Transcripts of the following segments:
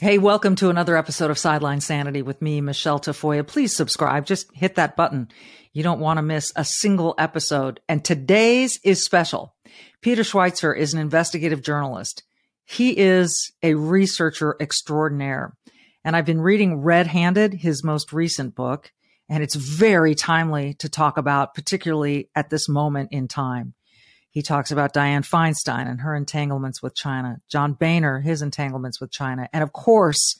Hey, welcome to another episode of Sideline Sanity with me, Michelle Tafoya. Please subscribe. Just hit that button. You don't want to miss a single episode. And today's is special. Peter Schweizer is an investigative journalist. He is a researcher extraordinaire. And I've been reading Red Handed, his most recent book, and it's very timely to talk about, particularly at this moment in time. He talks about Dianne Feinstein and her entanglements with China, John Boehner, his entanglements with China, and of course,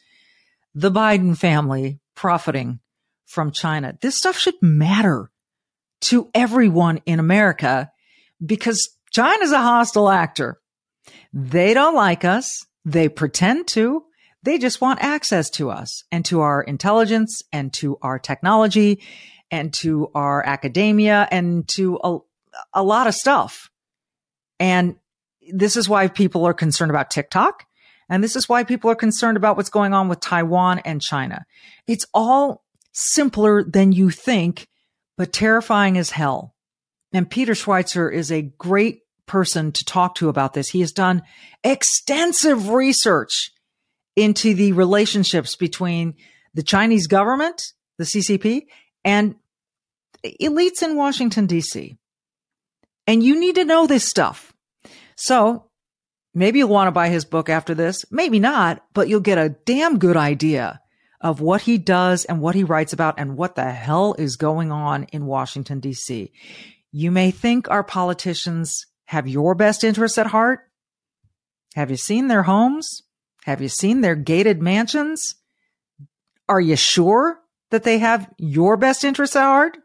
the Biden family profiting from China. This stuff should matter to everyone in America because China's a hostile actor. They don't like us. They pretend to. They just want access to us and to our intelligence and to our technology and to our academia and to a, a lot of stuff. And this is why people are concerned about TikTok. And this is why people are concerned about what's going on with Taiwan and China. It's all simpler than you think, but terrifying as hell. And Peter Schweizer is a great person to talk to about this. He has done extensive research into the relationships between the Chinese government, the CCP, and elites in Washington, DC. And you need to know this stuff. So maybe you'll want to buy his book after this. Maybe not, but you'll get a damn good idea of what he does and what he writes about and what the hell is going on in Washington, DC. You may think our politicians have your best interests at heart. Have you seen their homes? Have you seen their gated mansions? Are you sure that they have your best interests at heart?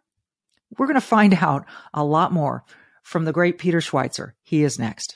We're going to find out a lot more from the great Peter Schweizer. He is next.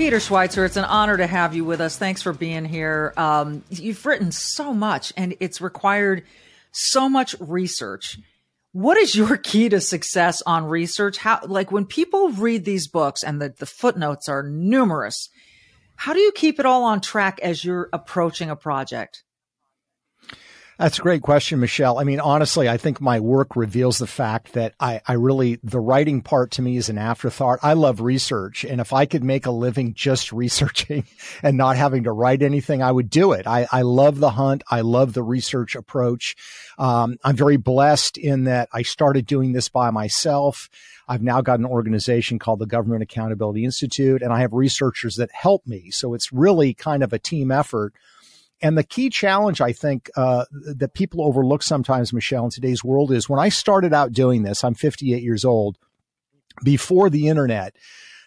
Peter Schweizer, it's an honor to have you with us. Thanks for being here. Um, you've written so much and it's required so much research. What is your key to success on research? How, like when people read these books and the, the footnotes are numerous, how do you keep it all on track as you're approaching a project? That's a great question, Michelle. I mean, honestly, I think my work reveals the fact that I, I really, the writing part to me is an afterthought. I love research. And if I could make a living just researching and not having to write anything, I would do it. I, I love the hunt. I love the research approach. Um, I'm very blessed in that I started doing this by myself. I've now got an organization called the Government Accountability Institute, and I have researchers that help me. So it's really kind of a team effort. And the key challenge, I think, uh, that people overlook sometimes, Michelle, in today's world is when I started out doing this, I'm 58 years old, before the internet,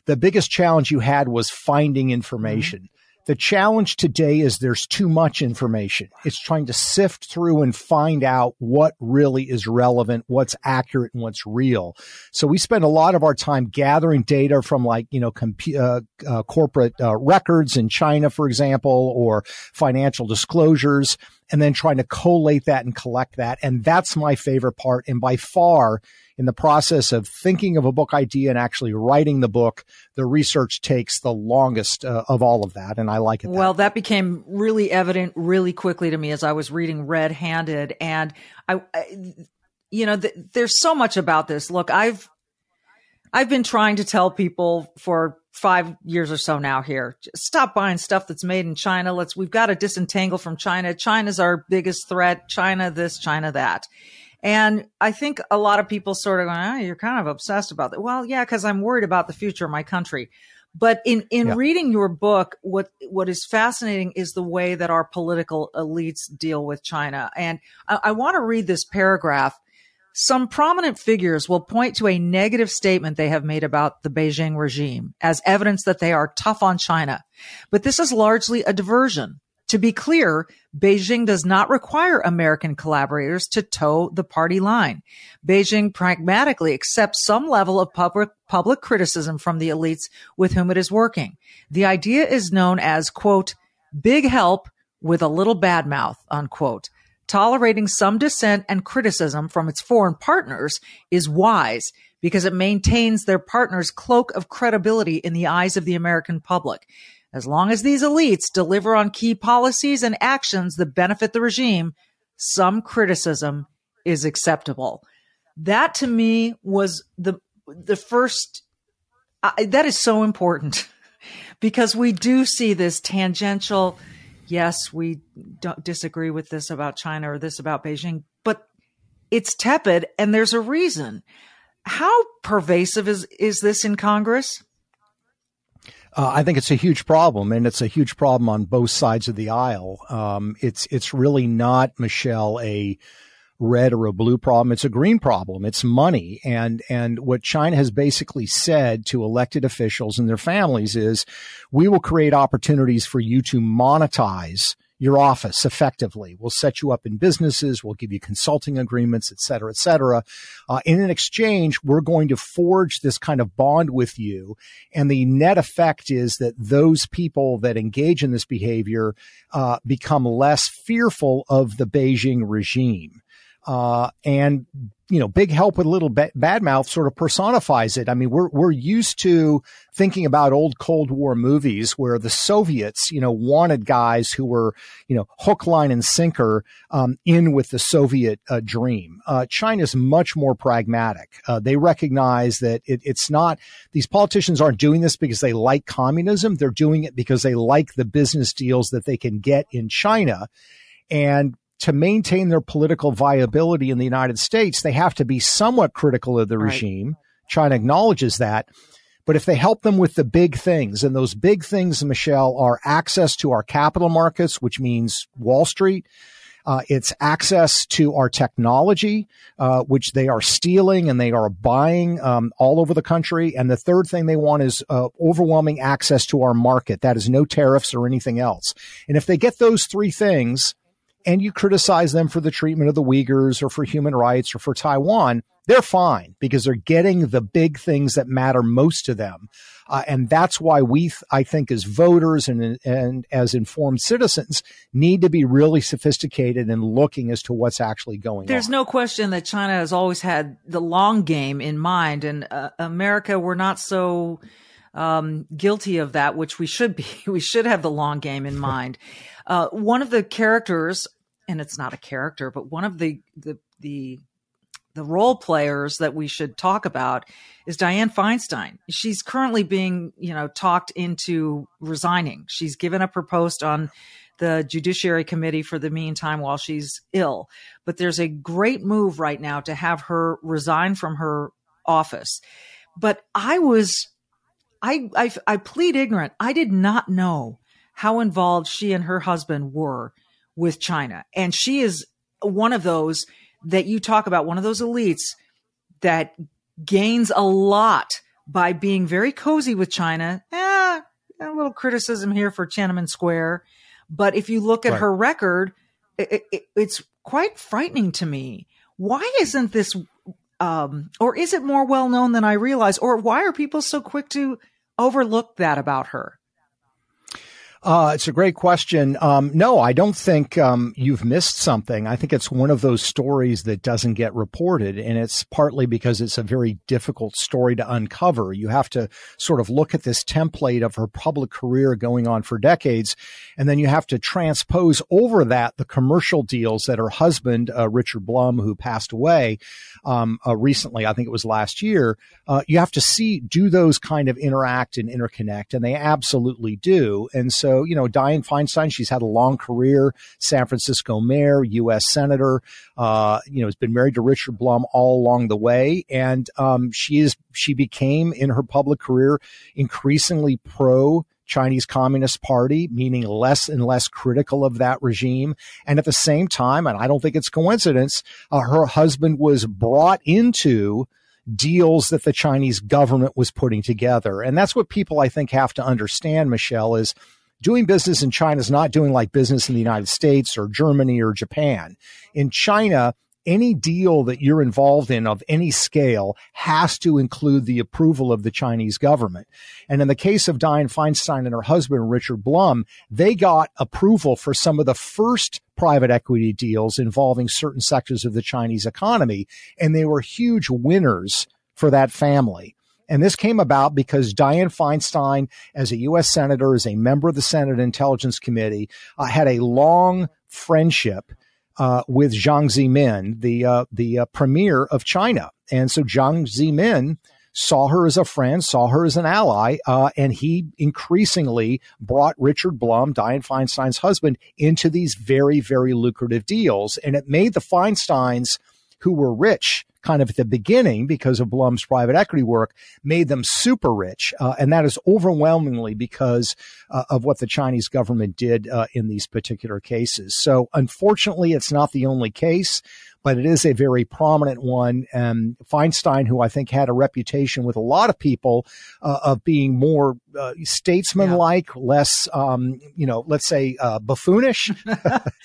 the biggest challenge you had was finding information. The challenge today is there's too much information. It's trying to sift through and find out what really is relevant, what's accurate, and what's real. So we spend a lot of our time gathering data from like, you know, comp- uh, uh, corporate uh, records in China, for example, or financial disclosures, and then trying to collate that and collect that. And that's my favorite part. And by far, in the process of thinking of a book idea and actually writing the book, the research takes the longest uh, of all of that. And I like it. That well, that became really evident really quickly to me as I was reading Red Handed. And I, I you know, th- there's so much about this. Look, I've, I've been trying to tell people for five years or so now here, stop buying stuff that's made in China. Let's, we've got to disentangle from China. China's our biggest threat. China this, China that. And I think a lot of people sort of go, oh, you're kind of obsessed about that. Well, yeah, because I'm worried about the future of my country. But in, in yeah. reading your book, what, what is fascinating is the way that our political elites deal with China. And I, I want to read this paragraph. Some prominent figures will point to a negative statement they have made about the Beijing regime as evidence that they are tough on China. But this is largely a diversion. To be clear, Beijing does not require American collaborators to toe the party line. Beijing pragmatically accepts some level of public, public criticism from the elites with whom it is working. The idea is known as, quote, big help with a little bad mouth, unquote. Tolerating some dissent and criticism from its foreign partners is wise because it maintains their partner's cloak of credibility in the eyes of the American public. As long as these elites deliver on key policies and actions that benefit the regime, some criticism is acceptable. That to me was the the first I, that is so important because we do see this tangential yes, we don't disagree with this about China or this about Beijing, but it's tepid and there's a reason. How pervasive is is this in Congress? Uh, I think it's a huge problem, and it's a huge problem on both sides of the aisle. Um, it's it's really not Michelle a red or a blue problem. It's a green problem. It's money, and and what China has basically said to elected officials and their families is, we will create opportunities for you to monetize your office effectively. We'll set you up in businesses. We'll give you consulting agreements, et cetera, et cetera. Uh, in an exchange, we're going to forge this kind of bond with you. And the net effect is that those people that engage in this behavior uh, become less fearful of the Beijing regime. Uh, and you know, big help with little ba- bad mouth sort of personifies it. I mean, we're, we're used to thinking about old Cold War movies where the Soviets, you know, wanted guys who were, you know, hook, line and sinker, um, in with the Soviet uh, dream. Uh, China's much more pragmatic. Uh, they recognize that it, it's not, these politicians aren't doing this because they like communism. They're doing it because they like the business deals that they can get in China. And to maintain their political viability in the United States, they have to be somewhat critical of the right. regime. China acknowledges that. But if they help them with the big things, and those big things, Michelle, are access to our capital markets, which means Wall Street, uh, it's access to our technology, uh, which they are stealing and they are buying um, all over the country. And the third thing they want is uh, overwhelming access to our market. That is no tariffs or anything else. And if they get those three things, and you criticize them for the treatment of the Uyghurs or for human rights or for Taiwan, they're fine because they're getting the big things that matter most to them. Uh, and that's why we, I think, as voters and, and as informed citizens, need to be really sophisticated in looking as to what's actually going There's on. There's no question that China has always had the long game in mind, and uh, America, we're not so um, guilty of that, which we should be. we should have the long game in mind. Uh, one of the characters, and it's not a character, but one of the the the the role players that we should talk about is Dianne Feinstein. She's currently being, you know, talked into resigning. She's given up her post on the Judiciary Committee for the meantime while she's ill. But there's a great move right now to have her resign from her office. But I was, I, I, I plead ignorant. I did not know how involved she and her husband were with China. And she is one of those that you talk about, one of those elites that gains a lot by being very cozy with China. Eh, a little criticism here for Tiananmen Square. But if you look at right. her record, it, it, it's quite frightening to me. Why isn't this, um, or is it more well known than I realize? Or why are people so quick to overlook that about her? Uh, it's a great question. Um, no, I don't think um, you've missed something. I think it's one of those stories that doesn't get reported, and it's partly because it's a very difficult story to uncover. You have to sort of look at this template of her public career going on for decades, and then you have to transpose over that the commercial deals that her husband, uh, Richard Blum, who passed away um, uh, recently, I think it was last year, uh, you have to see do those kind of interact and interconnect, and they absolutely do. And so So, you know, Dianne Feinstein, she's had a long career, San Francisco mayor, U.S. senator, uh, you know, has been married to Richard Blum all along the way. And, um, she is, she became in her public career increasingly pro Chinese Communist Party, meaning less and less critical of that regime. And at the same time, and I don't think it's coincidence, uh, her husband was brought into deals that the Chinese government was putting together. And that's what people, I think, have to understand, Michelle, is doing business in China is not doing like business in the United States or Germany or Japan. In China, any deal that you're involved in of any scale has to include the approval of the Chinese government. And in the case of Dianne Feinstein and her husband, Richard Blum, they got approval for some of the first private equity deals involving certain sectors of the Chinese economy. And they were huge winners for that family. And this came about because Dianne Feinstein, as a U.S. Senator, as a member of the Senate Intelligence Committee, uh, had a long friendship uh, with Jiang Zemin, the uh, the uh, premier of China, and so Jiang Zemin saw her as a friend, saw her as an ally, uh, and he increasingly brought Richard Blum, Dianne Feinstein's husband, into these very very lucrative deals, and it made the Feinsteins, who were rich kind of at the beginning because of Blum's private equity work made them super rich. Uh, and that is overwhelmingly because uh, of what the Chinese government did uh, in these particular cases. So unfortunately, it's not the only case but it is a very prominent one. And Feinstein, who I think had a reputation with a lot of people uh, of being more uh, statesmanlike, yeah. less, um, you know, let's say uh, buffoonish,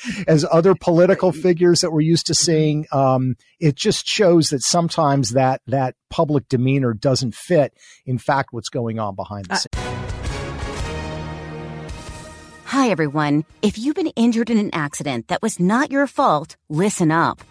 as other political figures that we're used to seeing. Um, it just shows that sometimes that that public demeanor doesn't fit, in fact, what's going on behind the scenes. Hi, everyone. If you've been injured in an accident that was not your fault, listen up.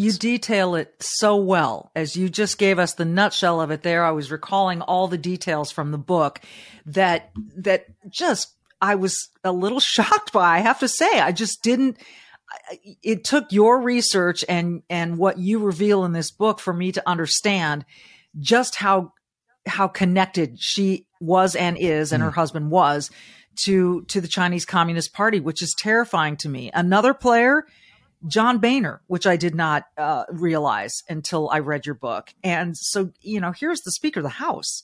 You detail it so well as you just gave us the nutshell of it there. I was recalling all the details from the book that, that just, I was a little shocked by. I have to say, I just didn't, it took your research and, and what you reveal in this book for me to understand just how, how connected she was and is and mm. her husband was to, to the Chinese Communist Party, which is terrifying to me. Another player, John Boehner, which I did not uh, realize until I read your book. And so, you know, here's the Speaker of the House.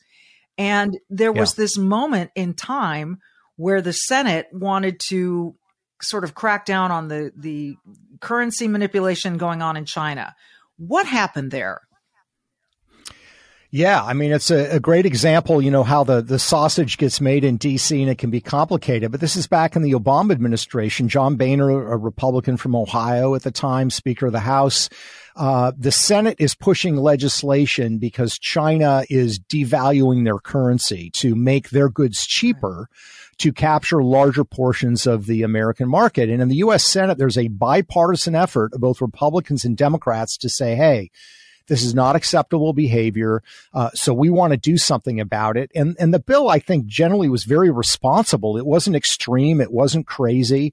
And there was yeah. this moment in time where the Senate wanted to sort of crack down on the, the currency manipulation going on in China. What happened there? Yeah, I mean, it's a, a, great example, you know, how the, the sausage gets made in D.C. and it can be complicated. But this is back in the Obama administration. John Boehner, a Republican from Ohio at the time, Speaker of the House. Uh, the Senate is pushing legislation because China is devaluing their currency to make their goods cheaper to capture larger portions of the American market. And in the U.S. Senate, there's a bipartisan effort of both Republicans and Democrats to say, hey, this is not acceptable behavior. Uh, so we want to do something about it. And, and the bill, I think, generally was very responsible. It wasn't extreme. It wasn't crazy.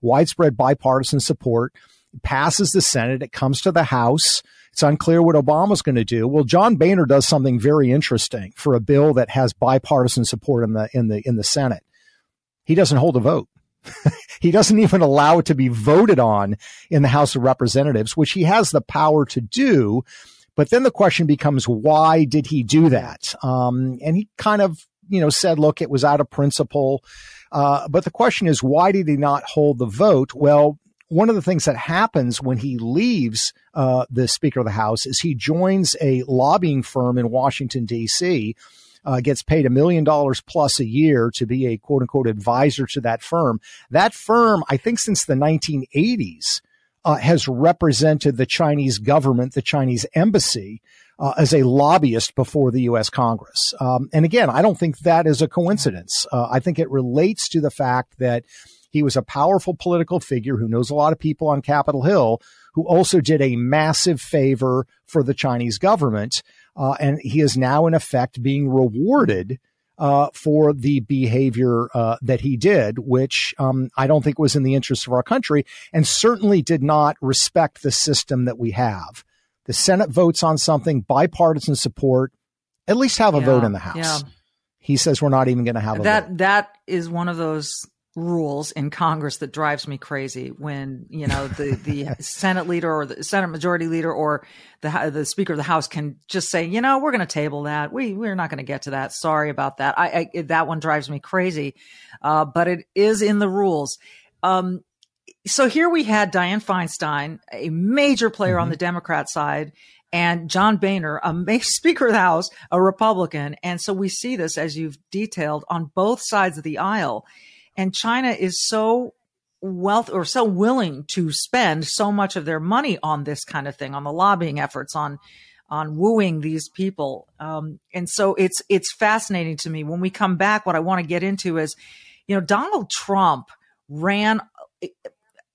Widespread bipartisan support passes the Senate. It comes to the House. It's unclear what Obama's going to do. Well, John Boehner does something very interesting for a bill that has bipartisan support in the in the in the Senate. He doesn't hold a vote. he doesn't even allow it to be voted on in the House of Representatives, which he has the power to do. But then the question becomes, why did he do that? Um, and he kind of, you know, said, look, it was out of principle. Uh, but the question is, why did he not hold the vote? Well, one of the things that happens when he leaves uh, the Speaker of the House is he joins a lobbying firm in Washington, D.C. Uh, gets paid a million dollars plus a year to be a quote unquote advisor to that firm. That firm, I think since the 1980s, uh, has represented the Chinese government, the Chinese embassy, uh, as a lobbyist before the U.S. Congress. Um, and again, I don't think that is a coincidence. Uh, I think it relates to the fact that he was a powerful political figure who knows a lot of people on Capitol Hill who also did a massive favor for the Chinese government. Uh, and he is now, in effect, being rewarded uh, for the behavior uh, that he did, which um, I don't think was in the interest of our country and certainly did not respect the system that we have. The Senate votes on something, bipartisan support, at least have a yeah, vote in the House. Yeah. He says we're not even going to have that. Vote. That is one of those rules in Congress that drives me crazy when you know the the Senate leader or the Senate Majority Leader or the the Speaker of the House can just say, you know, we're going to table that. We we're not going to get to that. Sorry about that. I, I that one drives me crazy, uh, but it is in the rules. Um, so here we had Dianne Feinstein, a major player mm-hmm. on the Democrat side, and John Boehner, a Speaker of the House, a Republican. And so we see this as you've detailed on both sides of the aisle. And China is so wealth or so willing to spend so much of their money on this kind of thing, on the lobbying efforts, on on wooing these people. Um, and so it's it's fascinating to me. When we come back, what I want to get into is, you know, Donald Trump ran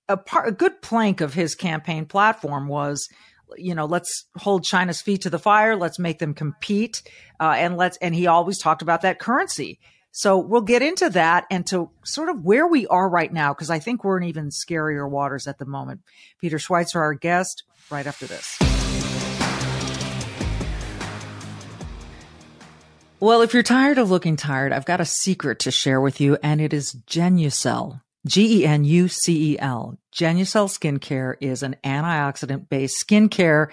a, part, a good plank of his campaign platform was you know let's hold china's feet to the fire let's make them compete uh, and let's and he always talked about that currency so we'll get into that and to sort of where we are right now, because I think we're in even scarier waters at the moment. Peter Schweizer, our guest, right after this. Well, if you're tired of looking tired, I've got a secret to share with you, and it is Genucel. G E N U C E L. Genucel Skincare is an antioxidant based skincare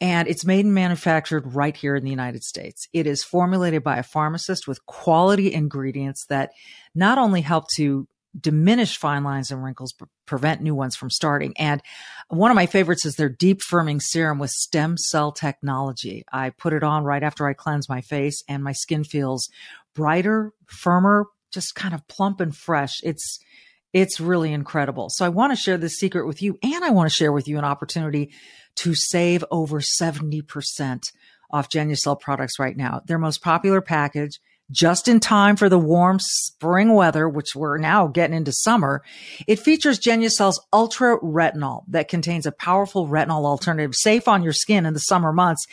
and it's made and manufactured right here in the United States. It is formulated by a pharmacist with quality ingredients that not only help to diminish fine lines and wrinkles, but prevent new ones from starting. And one of my favorites is their deep firming serum with stem cell technology. I put it on right after I cleanse my face and my skin feels brighter, firmer, just kind of plump and fresh. It's it's really incredible. So I want to share this secret with you and I want to share with you an opportunity to save over 70% off Genucel products right now. Their most popular package just in time for the warm spring weather, which we're now getting into summer. It features Genucel's Ultra Retinol that contains a powerful retinol alternative safe on your skin in the summer months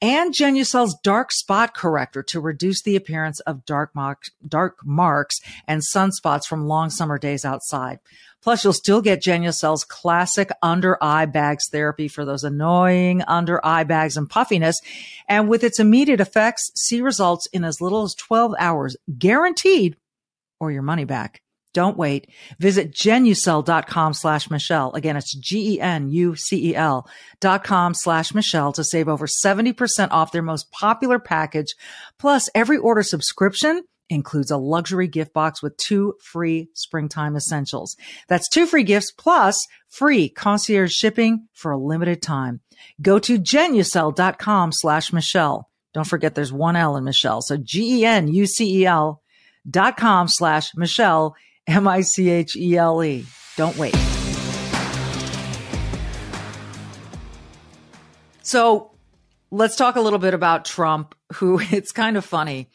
and Genucel's dark spot corrector to reduce the appearance of dark marks, dark marks and sunspots from long summer days outside. Plus, you'll still get Genucel's classic under eye bags therapy for those annoying under eye bags and puffiness. And with its immediate effects, see results in as little as 12 hours, guaranteed, or your money back. Don't wait. Visit genucel.com slash Michelle. Again, it's G-E-N-U-C-E-L dot com slash Michelle to save over 70% off their most popular package. Plus, every order subscription includes a luxury gift box with two free springtime essentials. That's two free gifts plus free concierge shipping for a limited time. Go to genucel.com slash Michelle. Don't forget there's one L in Michelle. So G-E-N-U-C-E-L dot com slash Michelle M I C H E L E. Don't wait. So let's talk a little bit about Trump, who it's kind of funny.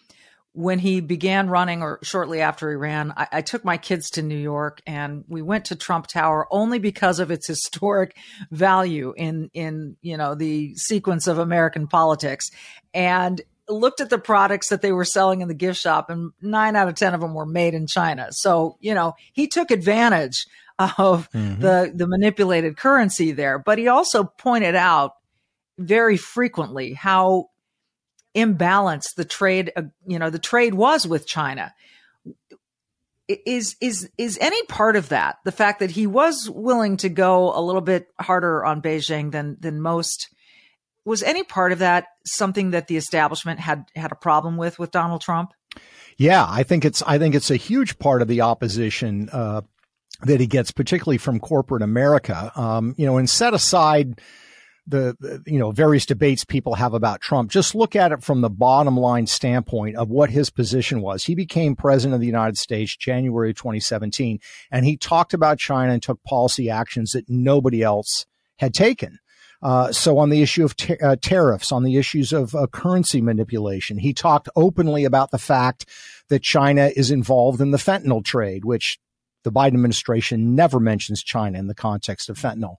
When he began running, or shortly after he ran, I, I, took my kids to New York and we went to Trump Tower only because of its historic value in in you know the sequence of American politics. And looked at the products that they were selling in the gift shop, and nine out of 10 of them were made in China. So, you know, he took advantage of mm-hmm. the, the manipulated currency there. But he also pointed out very frequently how imbalanced the trade, uh, you know, the trade was with China. Is is is any part of that the fact that he was willing to go a little bit harder on Beijing than than most was any part of that something that the establishment had had a problem with with Donald Trump? Yeah, I think it's I think it's a huge part of the opposition uh, that he gets, particularly from corporate America. Um, you know, and set aside the, the, you know various debates people have about Trump. Just look at it from the bottom line standpoint of what his position was. He became president of the United States January 2017, and he talked about China and took policy actions that nobody else had taken. Uh, so on the issue of uh, tariffs, on the issues of uh, currency manipulation, he talked openly about the fact that China is involved in the fentanyl trade, which the Biden administration never mentions China in the context of fentanyl.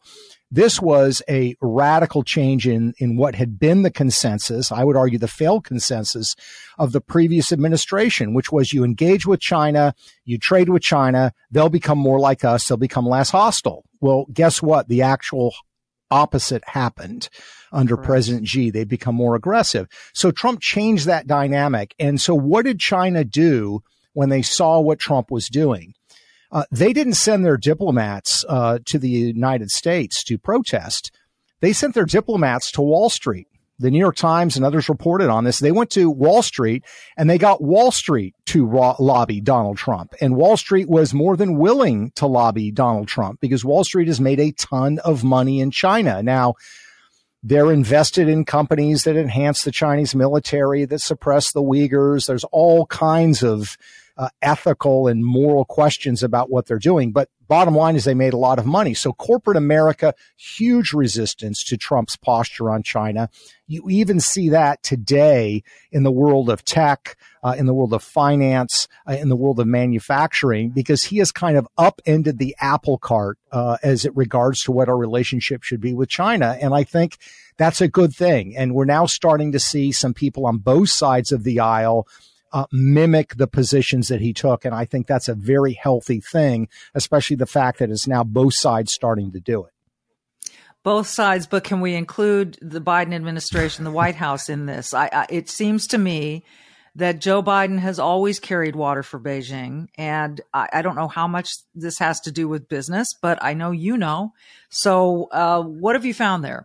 This was a radical change in, in what had been the consensus, I would argue the failed consensus of the previous administration, which was you engage with China, you trade with China, they'll become more like us, they'll become less hostile. Well, guess what? The actual opposite happened under right. President Xi. They've become more aggressive. So Trump changed that dynamic. And so what did China do when they saw what Trump was doing? Uh, they didn't send their diplomats uh, to the United States to protest. They sent their diplomats to Wall Street. The New York Times and others reported on this. They went to Wall Street and they got Wall Street to ro- lobby Donald Trump. And Wall Street was more than willing to lobby Donald Trump because Wall Street has made a ton of money in China. Now, they're invested in companies that enhance the Chinese military, that suppress the Uyghurs. There's all kinds of uh, ethical and moral questions about what they're doing. But bottom line is they made a lot of money. So corporate America, huge resistance to Trump's posture on China. You even see that today in the world of tech, uh, in the world of finance, uh, in the world of manufacturing, because he has kind of upended the apple cart uh, as it regards to what our relationship should be with China. And I think that's a good thing. And we're now starting to see some people on both sides of the aisle uh, mimic the positions that he took. And I think that's a very healthy thing, especially the fact that it's now both sides starting to do it. Both sides, but can we include the Biden administration, the White House in this? I, I, it seems to me that Joe Biden has always carried water for Beijing. And I, I, don't know how much this has to do with business, but I know you know. So, uh, what have you found there?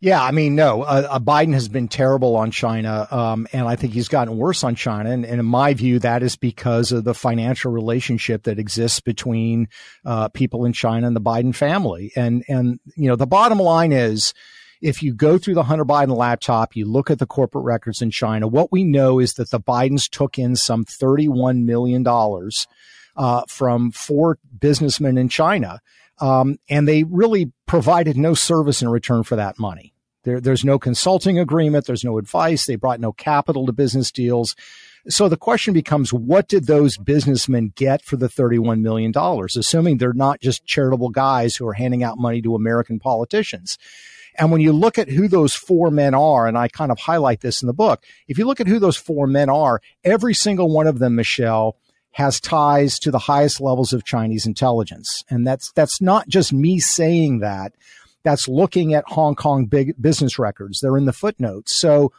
Yeah, I mean, no, uh, uh, Biden has been terrible on China, um, and I think he's gotten worse on China. And, and, in my view, that is because of the financial relationship that exists between uh, people in China and the Biden family. And and you know, the bottom line is, if you go through the Hunter Biden laptop, you look at the corporate records in China. What we know is that the Bidens took in some thirty-one million dollars uh, from four businessmen in China. Um, and they really provided no service in return for that money. There, there's no consulting agreement. There's no advice. They brought no capital to business deals. So the question becomes, what did those businessmen get for the $31 million? Assuming they're not just charitable guys who are handing out money to American politicians. And when you look at who those four men are, and I kind of highlight this in the book, if you look at who those four men are, every single one of them, Michelle, has ties to the highest levels of Chinese intelligence. And that's, that's not just me saying that. That's looking at Hong Kong big business records. They're in the footnotes. So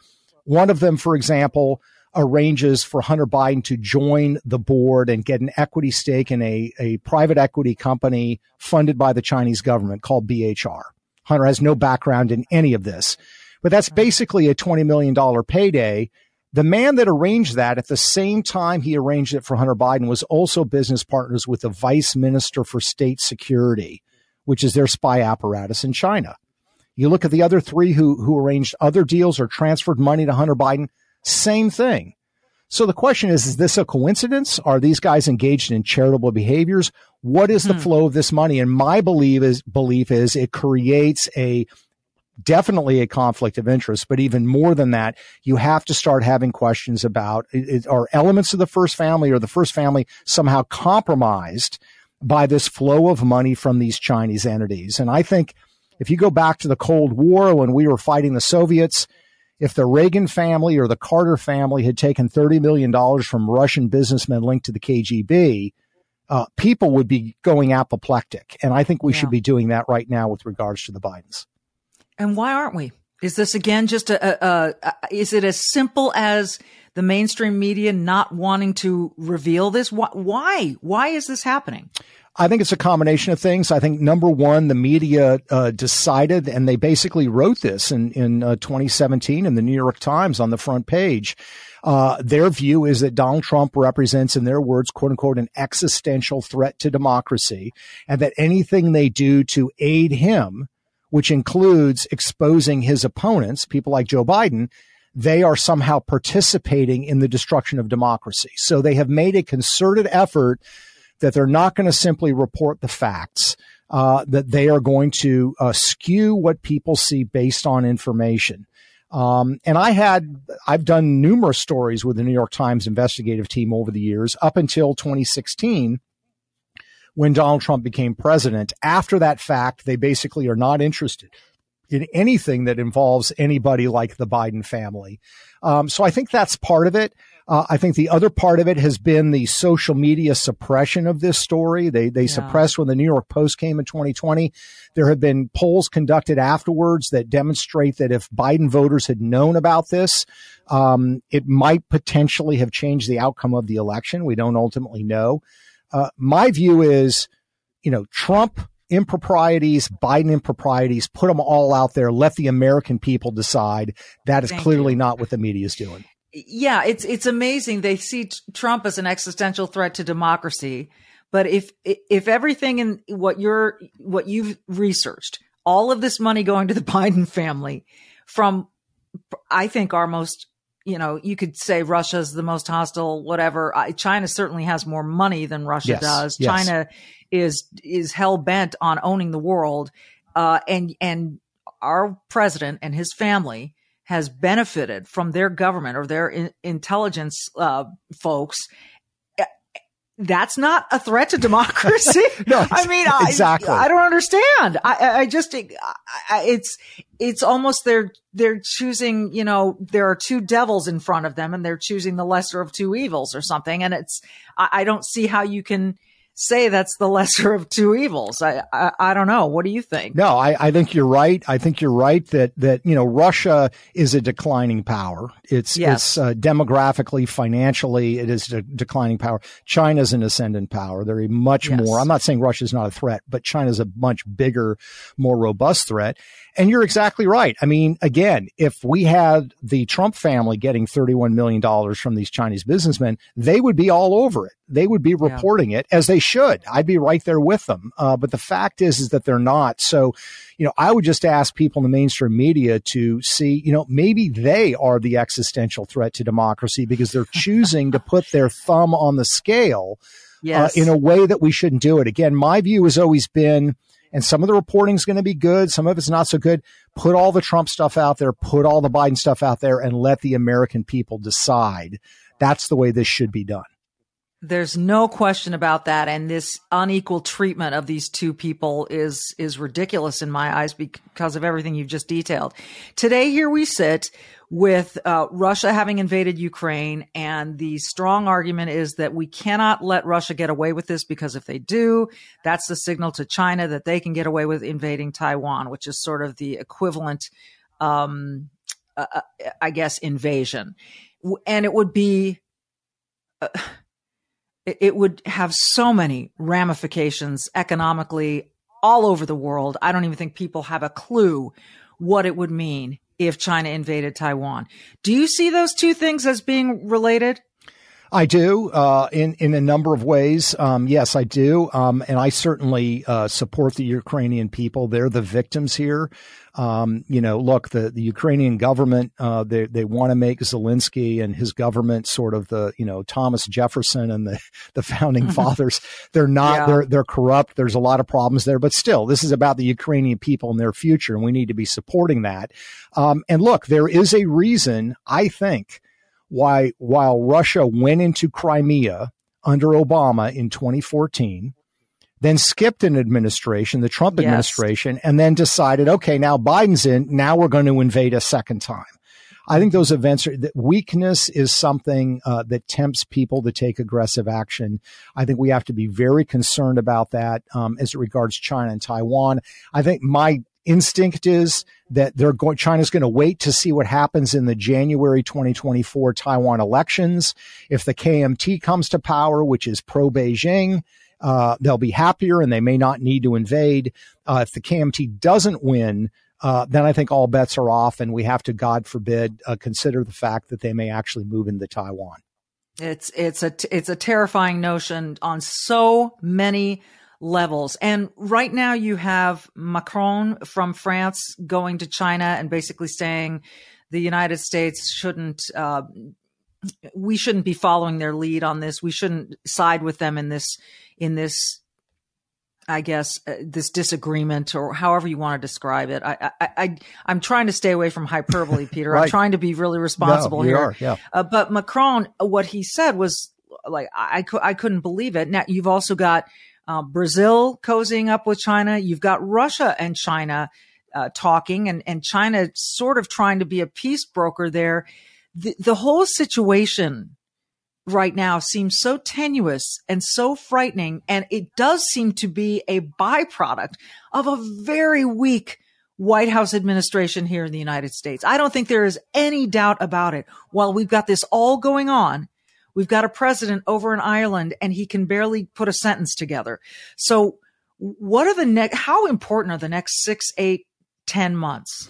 one of them, for example, arranges for Hunter Biden to join the board and get an equity stake in a, a private equity company funded by the Chinese government called BHR. Hunter has no background in any of this, but that's basically a $20 million payday the man that arranged that at the same time he arranged it for Hunter Biden was also business partners with the vice minister for state security, which is their spy apparatus in China. You look at the other three who, who arranged other deals or transferred money to Hunter Biden, same thing. So the question is, is this a coincidence? Are these guys engaged in charitable behaviors? What is the hmm. flow of this money? And my belief is, belief is it creates a definitely a conflict of interest, but even more than that, you have to start having questions about are elements of the first family or the first family somehow compromised by this flow of money from these Chinese entities? And I think if you go back to the Cold War when we were fighting the Soviets, if the Reagan family or the Carter family had taken $30 million from Russian businessmen linked to the KGB, uh, people would be going apoplectic. And I think we yeah. should be doing that right now with regards to the Bidens. And why aren't we? Is this again just a, a, a, is it as simple as the mainstream media not wanting to reveal this? Why? Why is this happening? I think it's a combination of things. I think number one, the media uh, decided, and they basically wrote this in in uh, 2017 in the New York Times on the front page. Uh, their view is that Donald Trump represents, in their words, quote unquote, an existential threat to democracy, and that anything they do to aid him, which includes exposing his opponents, people like Joe Biden, they are somehow participating in the destruction of democracy. So they have made a concerted effort that they're not going to simply report the facts. Uh, that they are going to uh, skew what people see based on information. Um, and I had, I've done numerous stories with the New York Times investigative team over the years up until 2016 when Donald Trump became president. After that fact, they basically are not interested in anything that involves anybody like the Biden family. Um, so I think that's part of it. Uh, I think the other part of it has been the social media suppression of this story. They they yeah. suppressed when the New York Post came in 2020. There have been polls conducted afterwards that demonstrate that if Biden voters had known about this, um, it might potentially have changed the outcome of the election. We don't ultimately know. Uh, my view is, you know, Trump improprieties, Biden improprieties, put them all out there. Let the American people decide. That is Thank clearly you. not what the media is doing yeah, it's it's amazing. They see Trump as an existential threat to democracy, but if if everything in what you're what you've researched, all of this money going to the Biden family from I think our most you know, you could say Russia's the most hostile, whatever. China certainly has more money than Russia yes, does. Yes. China is is hell bent on owning the world, uh, and and our president and his family has benefited from their government or their in- intelligence uh, folks that's not a threat to democracy. no, I mean, exactly. I, I don't understand. I, I just, I, it's, it's almost they're, they're choosing, you know, there are two devils in front of them and they're choosing the lesser of two evils or something. And it's, I, don't see how you can, say that's the lesser of two evils. I, I, I don't know. What do you think? No, I, I think you're right. I think you're right that that you know Russia is a declining power. It's yes. it's uh, demographically, financially, it is a declining power. China's an ascendant power. They're a much yes. more. I'm not saying Russia's not a threat, but China's a much bigger, more robust threat. And you're exactly right. I mean, again, if we had the Trump family getting $31 million from these Chinese businessmen, they would be all over it. They would be reporting yeah. it as they should. I'd be right there with them. Uh, but the fact is, is that they're not. So, you know, I would just ask people in the mainstream media to see, you know, maybe they are the existential threat to democracy because they're choosing to put their thumb on the scale yes. uh, in a way that we shouldn't do it. Again, my view has always been, and some of the reporting is going to be good. Some of it's not so good. Put all the Trump stuff out there, put all the Biden stuff out there and let the American people decide. That's the way this should be done. There's no question about that. And this unequal treatment of these two people is, is ridiculous in my eyes because of everything you've just detailed. Today, here we sit with uh, Russia having invaded Ukraine. And the strong argument is that we cannot let Russia get away with this because if they do, that's the signal to China that they can get away with invading Taiwan, which is sort of the equivalent, um, uh, uh I guess, invasion. And it would be. Uh, it would have so many ramifications economically all over the world. I don't even think people have a clue what it would mean if China invaded Taiwan. Do you see those two things as being related? I do, uh, in in a number of ways. Um, yes, I do, um, and I certainly uh, support the Ukrainian people. They're the victims here. Um, you know, look, the, the Ukrainian government uh, they they want to make Zelensky and his government sort of the you know Thomas Jefferson and the the founding fathers. They're not. Yeah. They're they're corrupt. There's a lot of problems there, but still, this is about the Ukrainian people and their future, and we need to be supporting that. Um, and look, there is a reason I think why while Russia went into Crimea under Obama in 2014, then skipped an administration, the Trump yes. administration, and then decided, okay, now Biden's in, now we're going to invade a second time. I think those events are that weakness is something uh, that tempts people to take aggressive action. I think we have to be very concerned about that um, as it regards China and Taiwan. I think my instinct is that they're going, China's going to wait to see what happens in the January 2024 Taiwan elections. If the KMT comes to power, which is pro Beijing, uh, they'll be happier and they may not need to invade. Uh, if the KMT doesn't win, uh, then I think all bets are off, and we have to, God forbid, uh, consider the fact that they may actually move into Taiwan. It's it's a it's a terrifying notion on so many levels. And right now you have Macron from France going to China and basically saying the United States shouldn't uh, we shouldn't be following their lead on this. We shouldn't side with them in this in this I guess uh, this disagreement or however you want to describe it. I, I, I, am trying to stay away from hyperbole, Peter. right. I'm trying to be really responsible no, here. Are, yeah. Uh, but Macron, what he said was like, I, I couldn't believe it. Now you've also got uh, Brazil cozying up with China. You've got Russia and China uh, talking and, and China sort of trying to be a peace broker there. The, the whole situation right now seems so tenuous and so frightening. And it does seem to be a byproduct of a very weak White House administration here in the United States. I don't think there is any doubt about it. While we've got this all going on, we've got a president over in Ireland and he can barely put a sentence together. So what are the next, how important are the next six, eight, ten months?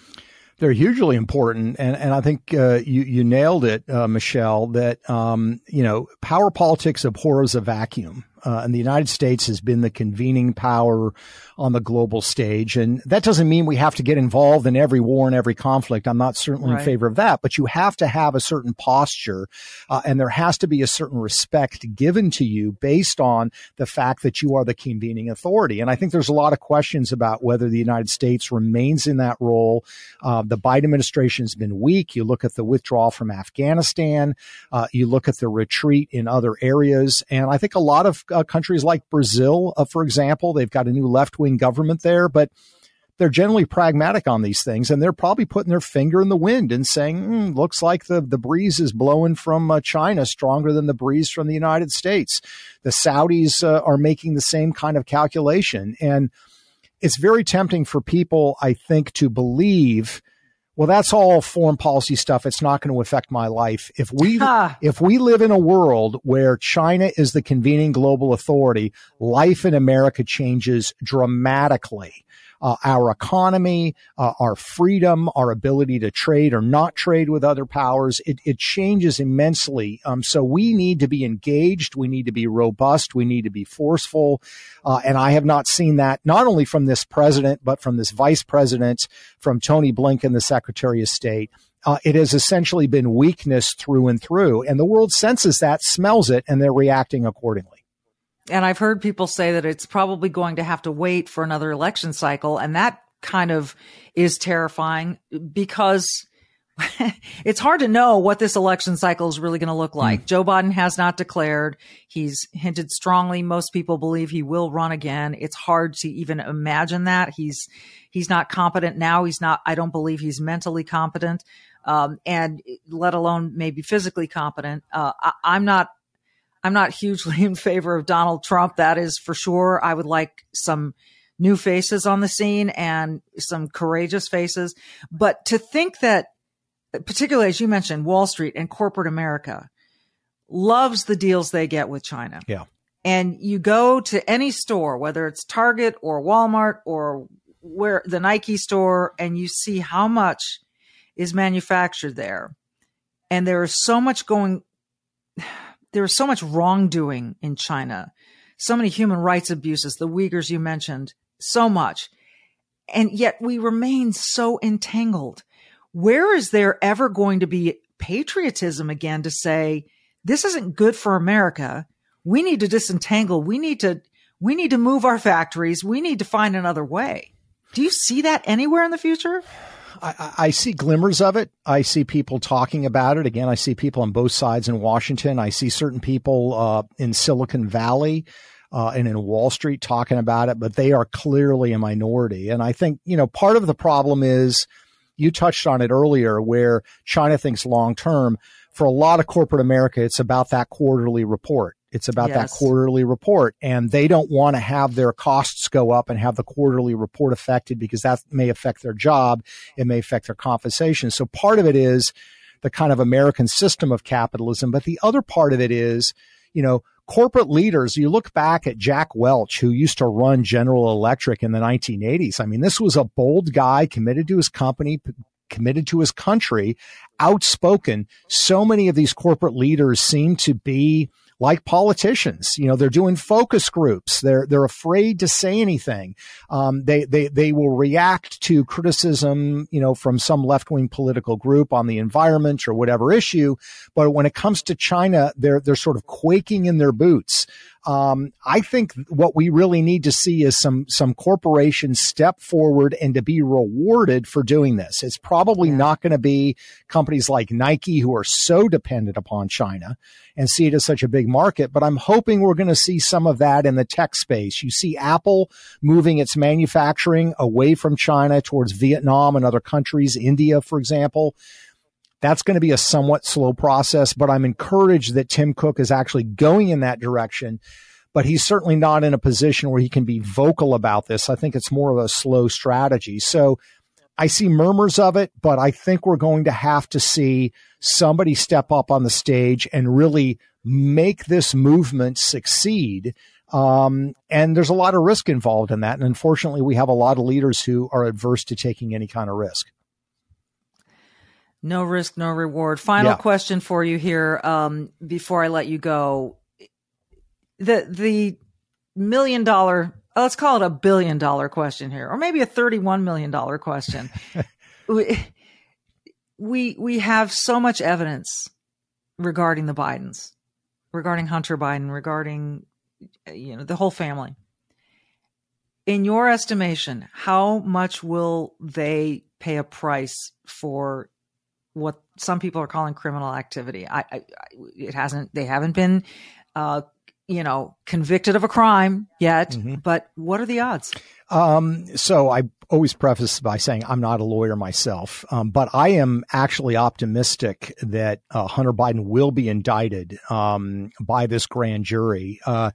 They're hugely important, and and I think uh, you you nailed it, uh, Michelle. That um, you know, power politics abhors a vacuum, uh, and the United States has been the convening power on the global stage. And that doesn't mean we have to get involved in every war and every conflict. I'm not certainly right. in favor of that, but you have to have a certain posture uh, and there has to be a certain respect given to you based on the fact that you are the convening authority. And I think there's a lot of questions about whether the United States remains in that role. Uh, the Biden administration has been weak. You look at the withdrawal from Afghanistan. Uh, you look at the retreat in other areas. And I think a lot of uh, countries like Brazil, uh, for example, they've got a new left wing government there, but they're generally pragmatic on these things, and they're probably putting their finger in the wind and saying, mm, "Looks like the the breeze is blowing from uh, China stronger than the breeze from the United States." The Saudis uh, are making the same kind of calculation, and it's very tempting for people, I think, to believe. Well, that's all foreign policy stuff. It's not going to affect my life. If we if we live in a world where China is the convening global authority, life in America changes dramatically uh, our economy, uh, our freedom, our ability to trade or not trade with other powers. It, it changes immensely. Um, so we need to be engaged. We need to be robust. We need to be forceful. Uh, and I have not seen that not only from this president, but from this vice president, from Tony Blinken, the secretary of state. Uh, it has essentially been weakness through and through. And the world senses that, smells it, and they're reacting accordingly and I've heard people say that it's probably going to have to wait for another election cycle. And that kind of is terrifying because it's hard to know what this election cycle is really going to look like. Mm. Joe Biden has not declared. He's hinted strongly. Most people believe he will run again. It's hard to even imagine that. He's, he's not competent now. He's not, I don't believe he's mentally competent. Um, and let alone maybe physically competent. Uh, I, I'm not I'm not hugely in favor of Donald Trump. That is for sure. I would like some new faces on the scene and some courageous faces. But to think that, particularly as you mentioned, Wall Street and corporate America loves the deals they get with China. Yeah. And you go to any store, whether it's Target or Walmart or where the Nike store, and you see how much is manufactured there. And there is so much going there is so much wrongdoing in China, so many human rights abuses, the Uyghurs you mentioned, so much. And yet we remain so entangled. Where is there ever going to be patriotism again to say, this isn't good for America. We need to disentangle. We need to, we need to move our factories. We need to find another way. Do you see that anywhere in the future? I, I, see glimmers of it. I see people talking about it. Again, I see people on both sides in Washington. I see certain people uh, in Silicon Valley uh, and in Wall Street talking about it, but they are clearly a minority. And I think, you know, part of the problem is you touched on it earlier where China thinks long term. For a lot of corporate America, it's about that quarterly report. It's about yes. that quarterly report and they don't want to have their costs go up and have the quarterly report affected because that may affect their job. It may affect their compensation. So part of it is the kind of American system of capitalism. But the other part of it is, you know, corporate leaders, you look back at Jack Welch, who used to run General Electric in the 1980s. I mean, this was a bold guy committed to his company, committed to his country, outspoken. So many of these corporate leaders seem to be like politicians. You know, they're doing focus groups. They're they're afraid to say anything. Um, they they they will react to criticism, you know, from some left wing political group on the environment or whatever issue. But when it comes to China, they're they're sort of quaking in their boots. Um, I think what we really need to see is some some corporations step forward and to be rewarded for doing this. It's probably yeah. not going to be companies like Nike who are so dependent upon China and see it as such a big market, but I'm hoping we're going to see some of that in the tech space. You see Apple moving its manufacturing away from China towards Vietnam and other countries, India, for example. That's going to be a somewhat slow process, but I'm encouraged that Tim Cook is actually going in that direction. But he's certainly not in a position where he can be vocal about this. I think it's more of a slow strategy. So I see murmurs of it, but I think we're going to have to see somebody step up on the stage and really make this movement succeed. Um, and there's a lot of risk involved in that. And unfortunately, we have a lot of leaders who are adverse to taking any kind of risk. No risk, no reward. Final yeah. question for you here um, before I let you go. The the million dollar, let's call it a billion dollar question here, or maybe a thirty-one million dollar question. we, we we have so much evidence regarding the Bidens, regarding Hunter Biden, regarding you know the whole family. In your estimation, how much will they pay a price for what some people are calling criminal activity. I, I it hasn't, they haven't been, uh, you know, convicted of a crime yet, mm-hmm. but what are the odds? Um, so I always preface by saying I'm not a lawyer myself, um, but I am actually optimistic that uh, Hunter Biden will be indicted um, by this grand jury. Uh,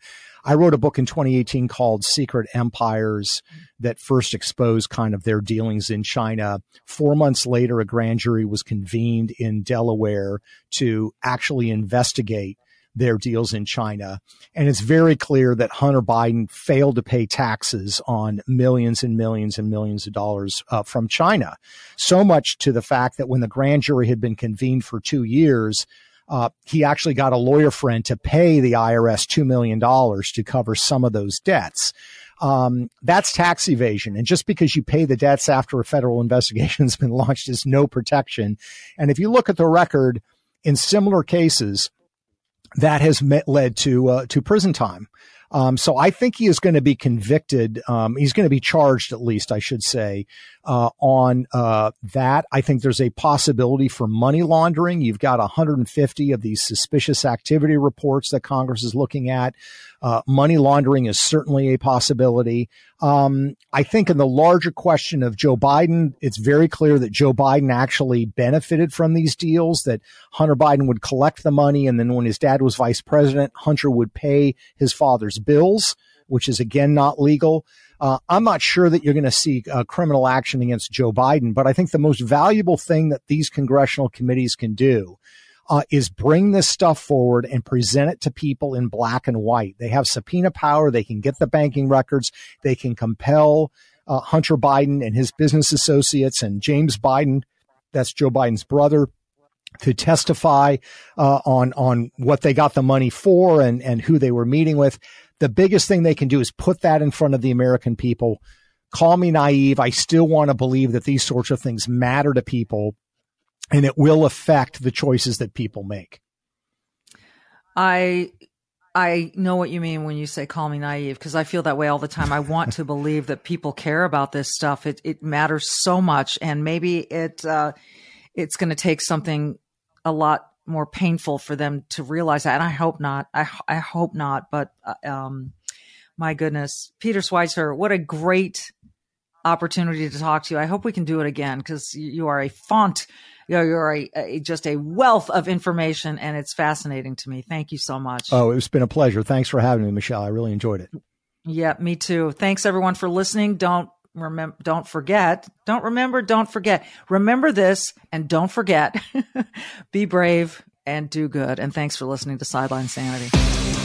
I wrote a book in 2018 called Secret Empires that first exposed kind of their dealings in China. Four months later, a grand jury was convened in Delaware to actually investigate their deals in China. And it's very clear that Hunter Biden failed to pay taxes on millions and millions and millions of dollars uh, from China. So much to the fact that when the grand jury had been convened for two years, uh, he actually got a lawyer friend to pay the IRS $2 million to cover some of those debts. Um, that's tax evasion. And just because you pay the debts after a federal investigation has been launched is no protection. And if you look at the record in similar cases, that has met, led to uh, to prison time. Um, so I think he is going to be convicted. Um, he's going to be charged, at least, I should say, uh, on uh, that. I think there's a possibility for money laundering. You've got 150 of these suspicious activity reports that Congress is looking at. Uh, money laundering is certainly a possibility. Um, I think in the larger question of Joe Biden, it's very clear that Joe Biden actually benefited from these deals, that Hunter Biden would collect the money. And then when his dad was vice president, Hunter would pay his father's bills, which is again not legal. Uh, I'm not sure that you're going to see uh, criminal action against Joe Biden, but I think the most valuable thing that these congressional committees can do uh, is bring this stuff forward and present it to people in black and white. They have subpoena power. They can get the banking records. They can compel uh, Hunter Biden and his business associates and James Biden, that's Joe Biden's brother, to testify uh, on on what they got the money for and and who they were meeting with. The biggest thing they can do is put that in front of the American people. Call me naive. I still want to believe that these sorts of things matter to people and it will affect the choices that people make. I I know what you mean when you say call me naive because I feel that way all the time. I want to believe that people care about this stuff. It it matters so much and maybe it uh, it's going to take something a lot more painful for them to realize that and I hope not. I I hope not, but uh, um my goodness. Peter Schweizer, what a great opportunity to talk to you. I hope we can do it again because you are a font you know, you're a, a, just a wealth of information and it's fascinating to me. Thank you so much. Oh, it's been a pleasure. Thanks for having me, Michelle. I really enjoyed it. Yeah, me too. Thanks everyone for listening. Don't remember, don't forget, don't remember, don't forget. Remember this and don't forget. Be brave and do good. And thanks for listening to Sideline Sanity.